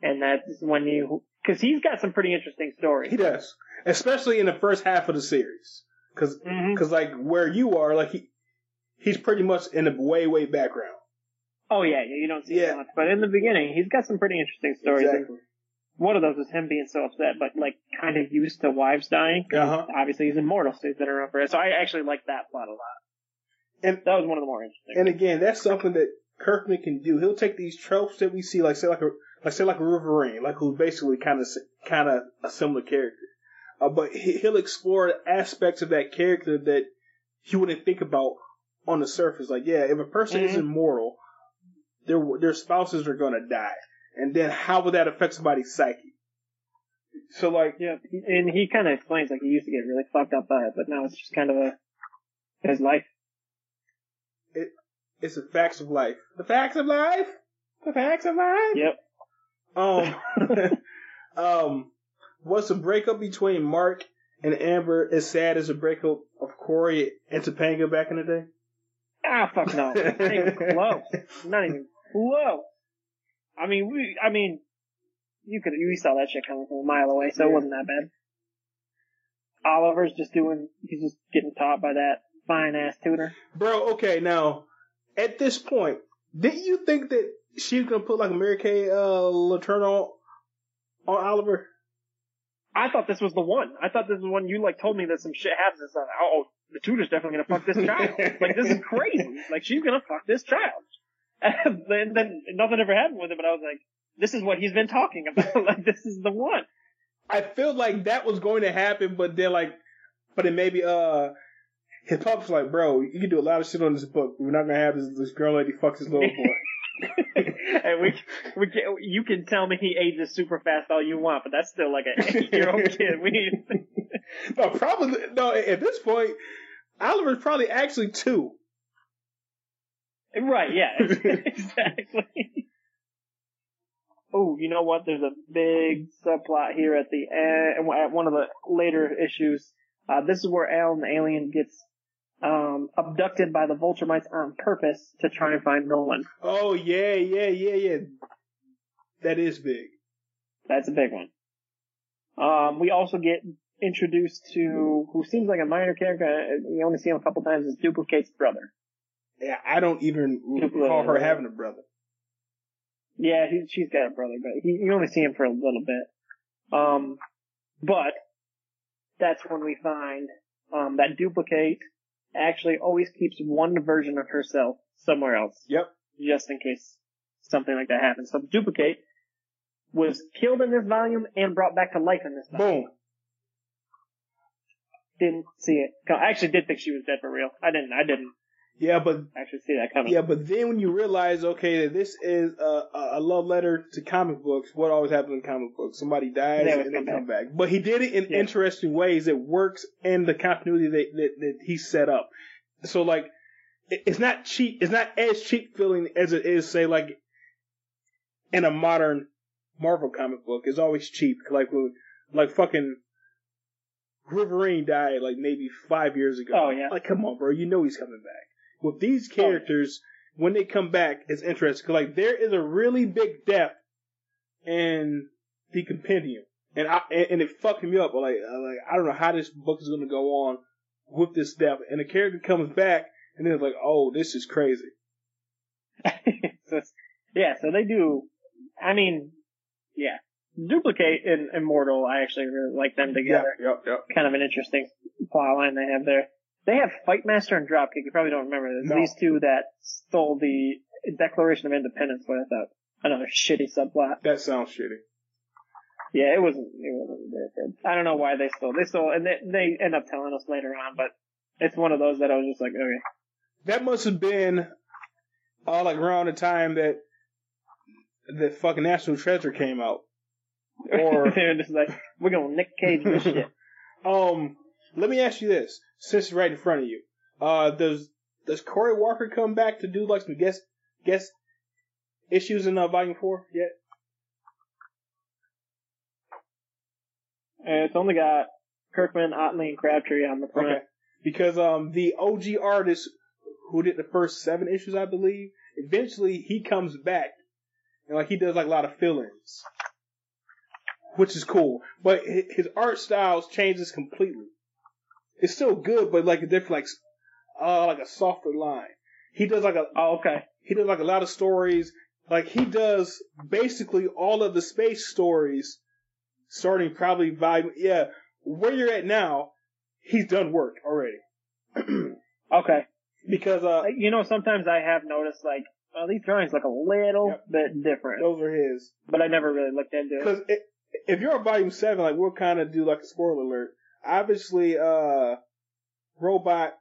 and that's when you because he's got some pretty interesting stories. he does, especially in the first half of the series, because Mhm. like where you are, like he he's pretty much in the way way background. Oh yeah, yeah, you don't see Yeah. much, but in the beginning, he's got some pretty interesting stories. Exactly. One of those is him being so upset, but like kind of used to wives dying. Uh-huh. Obviously, he's immortal, so he's been around for it. So I actually like that plot a lot. And- that was one of the more interesting. And again, that's something that Kirkman can do. He'll take these tropes that we see, like say like a like say like a Wolverine, like who's basically kind of kind of a similar character, uh, but he, he'll explore aspects of that character that you wouldn't think about on the surface. Like, yeah, if a person is Mhm. immortal, their their spouses are gonna die, and then how would that affect somebody's psyche? So like, Yeah, and he kind of explains like he used to get really fucked up by it, but now it's just kind of a his life. It's the facts of life. The facts of life. The facts of life. Yep. Um, [laughs] [laughs] um, was the breakup between Mark and Amber as sad as the breakup of Corey and Topanga back in the day? Ah, fuck no, [laughs] not even close. Not even close. I mean, we. I mean, you could you saw that shit coming from a mile away, so it wasn't that bad. Oliver's just doing. He's just getting taught by that fine ass tutor. Bro, okay, now, at this point, didn't you think that she was gonna put like a Mary Kay, uh, Letourneau on Oliver? I thought this was the one. I thought this was one you like told me that some shit happens. And stuff. Oh, the tutor's definitely gonna fuck this [laughs] child. like this is crazy. Like she's gonna fuck this child. And then, then nothing ever happened with it. But I was like, this is what he's been talking about. [laughs] like this is the one. I feel like that was going to happen, but then like, but then maybe, uh, his pops like, bro, you can do a lot of shit on this book. We're not gonna have this, this girl lady fuck this little boy. [laughs] [laughs] and we, we can, you can tell me he ages super fast all you want, but that's still like an eight year old [laughs] kid. We need, no, probably no. At this point, Oliver's probably actually two. right? Yeah, exactly. Oh, you know what? There's a big subplot here at the end, at one of the later issues. Uh, this is where Allen the alien gets um, abducted by the Viltrumites on purpose to try and find Nolan. Oh yeah, yeah, yeah, yeah. That is big. That's a big one. Um, we also get introduced to who seems like a minor character. We only see him a couple times. Is Dupli-Kate's brother. Yeah, I don't even recall her having a brother. Yeah, he, she's got a brother, but he, you only see him for a little bit. Um, but that's when we find um, that Dupli-Kate actually always keeps one version of herself somewhere else, Yep. just in case something like that happens. So Dupli-Kate was killed in this volume and brought back to life in this volume. Boom. Didn't see it. I actually did think she was dead for real. I didn't. I didn't Yeah, but actually see that coming. yeah, but then when you realize, okay, that this is a, a love letter to comic books, what always happens in comic books? Somebody dies They and they come come back. But he did it in Yeah. interesting ways It works in the continuity that, that, that he set up. So like, it- it's not cheap. It's not as cheap feeling as it is, say, like in a modern Marvel comic book. It's always cheap. Like when, like fucking Wolverine died like maybe five years ago. Oh, yeah. Like, come on, bro. You know he's coming back. With these characters, when they come back, it's interesting. 'cause, like, there is a really big depth in the compendium, and I and, it fucked me up. Like, uh, like I don't know how this book is going to go on with this depth, and the character comes back, and then it's like, oh, this is crazy. [laughs] yeah, so they do. I mean, yeah, Dupli-Kate and immortal. I actually really like them together. Yep, yep. Kind of an interesting plot line they have there. They have Fightmaster and Dropkick. You probably don't remember. No. These two that stole the Declaration of Independence. What I thought another shitty subplot. That sounds shitty. Yeah, it wasn't. It wasn't very good. I don't know why they stole. They stole, and they, they end up telling us later on. But it's one of those that I was just like, okay. That must have been all like around the time that the fucking National Treasure came out. [laughs] Or- they're just like, we're gonna Nick Cage this shit. [laughs] Um, let me ask you this, since it's right in front of you. Uh, does does Corey Walker come back to do like some guest guest issues in uh, Volume Four yet? And it's only got Kirkman, Ottley, and Crabtree on the front. Okay, because um the OG artist who did the first seven issues, I believe, eventually he comes back and like he does like a lot of fill-ins, which is cool. But his art styles changes completely. It's still good, but like a different like uh like a softer line. He does like a Oh, okay. he does like a lot of stories. Like he does basically all of the space stories, starting probably volume. Yeah, where you're at now, he's done work already. [clears throat] Okay. because uh, You know, sometimes I have noticed like, well, these drawings look a little Yep. bit different, those are his. but I never really looked into it. Because if you're on volume seven, like we'll kind of do like a spoiler alert. Obviously, uh, robot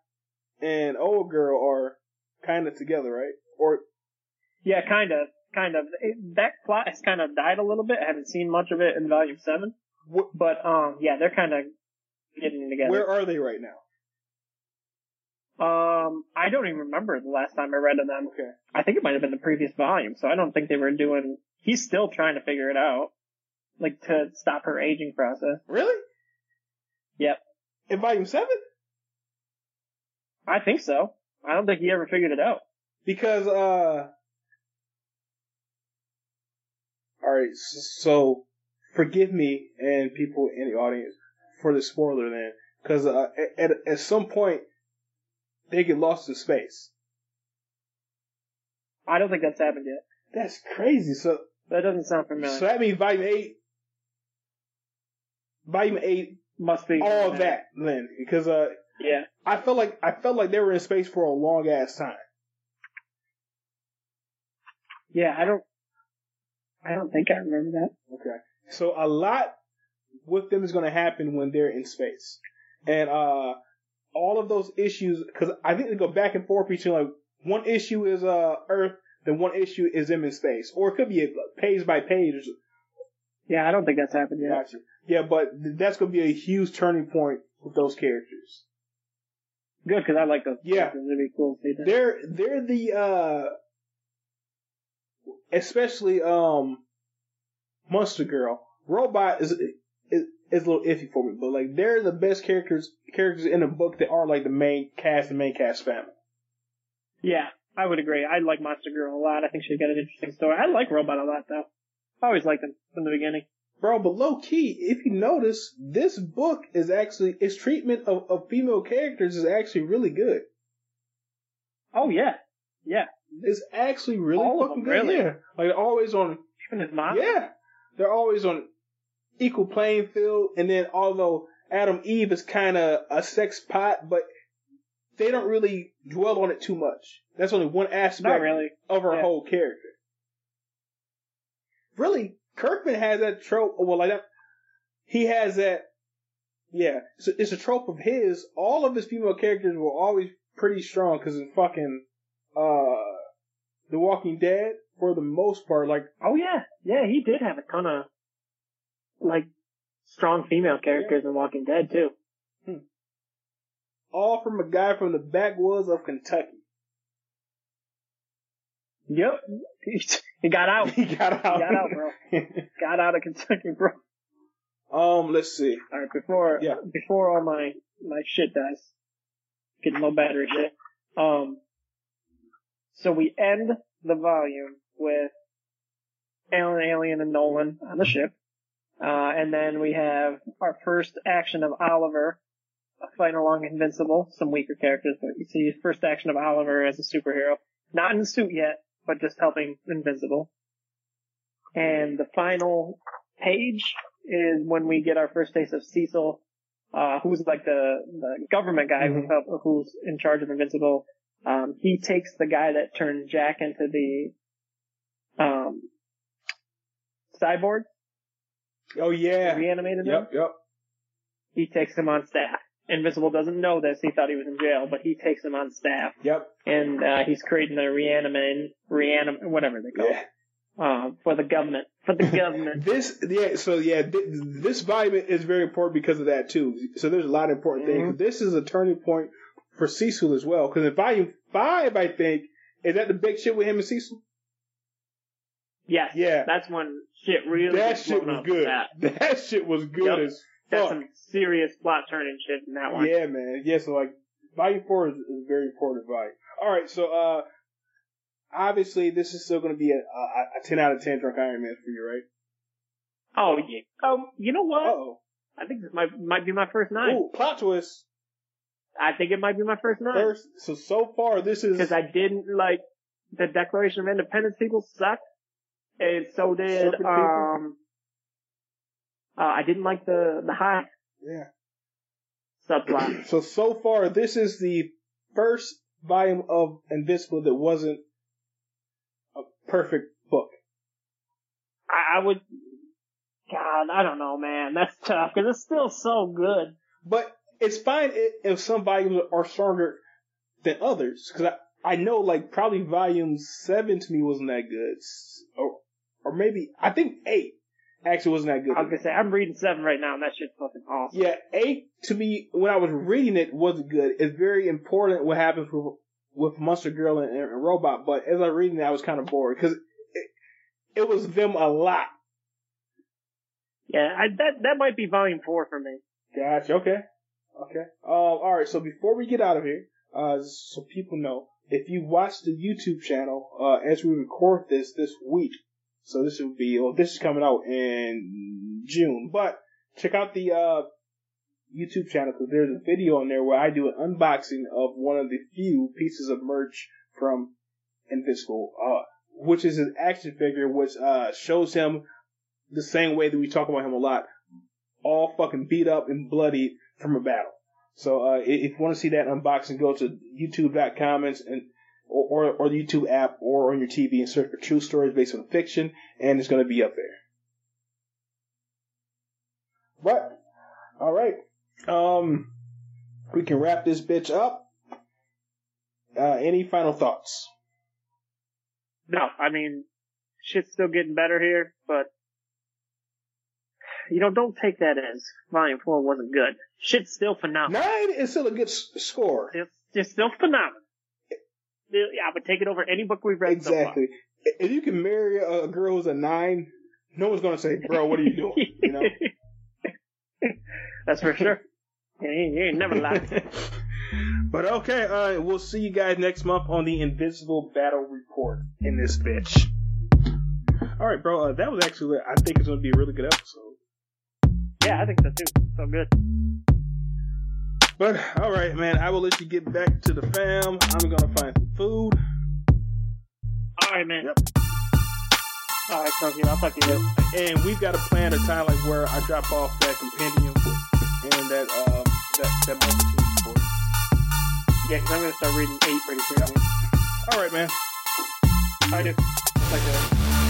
and old girl are kind of together, right? Or Yeah, kind of, kind of. It, that plot has kind of died a little bit. I haven't seen much of it in volume seven, wh- but um, yeah, they're kind of getting together. where are they right now? Um, I don't even remember the last time I read of them. Okay. I think it might have been the previous volume, so I don't think they were doing. He's still trying to figure it out, like to stop her aging process. Really? Yep, In volume seven? I think so. I don't think he ever figured it out. because uh all right so forgive me and people in the audience for the spoiler then because uh, at, at some point they get lost in space I don't think that's happened yet. that's crazy so That doesn't sound familiar. so that means volume 8 volume 8 Must be all that then because uh Yeah. i felt like i felt like they were in space for a long ass time Yeah, I don't. I don't think I remember that. Okay. So a lot with them is going to happen when they're in space, and uh, all of those issues because I think they go back and forth between like one issue is uh Earth, then one issue is them in space, or it could be a page by page. Yeah, I don't think that's happened yet. Gotcha. Yeah, but that's going to be a huge turning point with those characters. Good, because I like those. Yeah. characters. It'd cool to see that. They're they're the uh, especially um, Monster Girl. Robot is is, is a little iffy for me. But like they're the best characters characters in the book that are like the main cast and main cast family. Yeah, I would agree. I like Monster Girl a lot. I think she's got an interesting story. I like Robot a lot though. I always liked him from the beginning. Bro, but low key, if you notice, this book is actually its treatment of, of female characters is actually really good. Oh yeah, yeah. It's actually really All fucking them, good. really. Yeah, like they're always on. Even his mom. Yeah, they're always on equal playing field. And then although Atom Eve is kind of a sex pot, but they don't really dwell on it too much. That's only one aspect really. of her Yeah. whole character. Really, Kirkman has that trope. Well, like that, he has that. Yeah, it's a, it's a trope of his. All of his female characters were always pretty strong because in fucking uh, The Walking Dead, for the most part, like Oh yeah, yeah. He did have a ton of like strong female characters in Walking Dead too. all from a guy from the backwoods of Kentucky. Yep. [laughs] he got out. he got out. Got out, bro. [laughs] Got out of Kentucky, bro. um, let's see. All right, before Yeah. before all my my shit dies, getting low battery shit. Um, so we end the volume with Allen, Alien, and Nolan on the ship, uh, and then we have our first action of Oliver fighting along Invincible. Some weaker characters, but you see his first action of Oliver as a superhero, not in the suit yet, but just helping Invincible. And the final page is when we get our first taste of Cecil, uh, who's like the, the government guy who Mhm. help, who's in charge of Invincible. Um, he takes the guy that turned Jack into the, um, cyborg, Oh yeah. reanimated him. Yep. Yep. He takes him on staff. Invincible doesn't know this. He thought he was in jail, but he takes him on staff, Yep. and uh, he's creating a reanimate, reanim, whatever they call Yeah. it, uh, for the government, for the [laughs] government. This, yeah, so yeah, th- this volume is very important because of that too. So there's a lot of important Mm-hmm. things. This is a turning point for Cecil as well. Because in volume five, I think, is that the big shit with him and Cecil? yes, Yeah. that's when shit really that shit was good. That, [laughs] That, shit was good Yep. as that's some serious plot turning shit in that one. Yeah, man. Yeah, so like volume four is, is a very important volume. All right, so uh, obviously this is still going to be a, a, a ten out of ten drunk Iron Man for you, right? Oh yeah. Oh, you know what? Oh, I think this might might be my first nine. Ooh, plot twist. I think it might be my first nine First, so so far this is because I didn't like the Declaration of Independence people sucked, and so did um. Uh, I didn't like the the high yeah. subplot. [clears throat] So so far this is the first volume of Invincible that wasn't a perfect book. I, I would. God, I don't know, man. That's tough because it's still so good. But it's fine if some volumes are stronger than others. Because I, I know, like, probably volume 7 to me wasn't that good. Or, or maybe, I think 8 actually wasn't that good. I was gonna say I'm reading seven right now, and that shit's fucking awesome. Yeah, 8 to me, when I was reading it, wasn't good. It's very important what happens with, with Monster Girl and, and Robot, but as I was reading it, I was kind of bored. Because it, it was them a lot. Yeah, I, that that might be volume four for me. Gotcha. Okay. Okay. Um. All right. So before we get out of here, uh, so people know, if you watch the YouTube channel, uh, as we record this this week, so this will be, well, this is coming out in June, but check out the uh YouTube channel because there's a video on there where I do an unboxing of one of the few pieces of merch from Invincible, uh, which is an action figure, which uh shows him the same way that we talk about him a lot, all fucking beat up and bloody from a battle. So uh, if you want to see that unboxing, go to YouTube.com and and- or, or or the YouTube app or on your TV and search for True Stories Based on Fiction, and it's going to be up there. But all right, um, we can wrap this bitch up. Uh, any final thoughts? No, I mean, shit's still getting better here, but you know, don't take that as volume four wasn't good. Shit's still phenomenal. Nine is still a good s- score. It's, it's still phenomenal. Yeah, I would take it over any book we've read Exactly. If you can marry a girl who's a nine, no one's gonna say, "Bro, what are you doing?" You know. [laughs] That's for sure. You ain't, you ain't never lied. [laughs] but okay, uh, we'll see you guys next month on the Invisible Battle Report in this bitch. All right, bro. Uh, that was actually, I think it's going to be a really good episode. Yeah, I think so too. So good. But all right, man. I will let you get back to the fam. I'm gonna find some food. All right, man. Yep. All right, sounds good. I'll talk to you later. And we've got to plan a time like where I drop off that compendium and that um that that multi-team sport. Yeah, 'cause I'm gonna start reading eight pretty soon. All right, man. I do. Like that.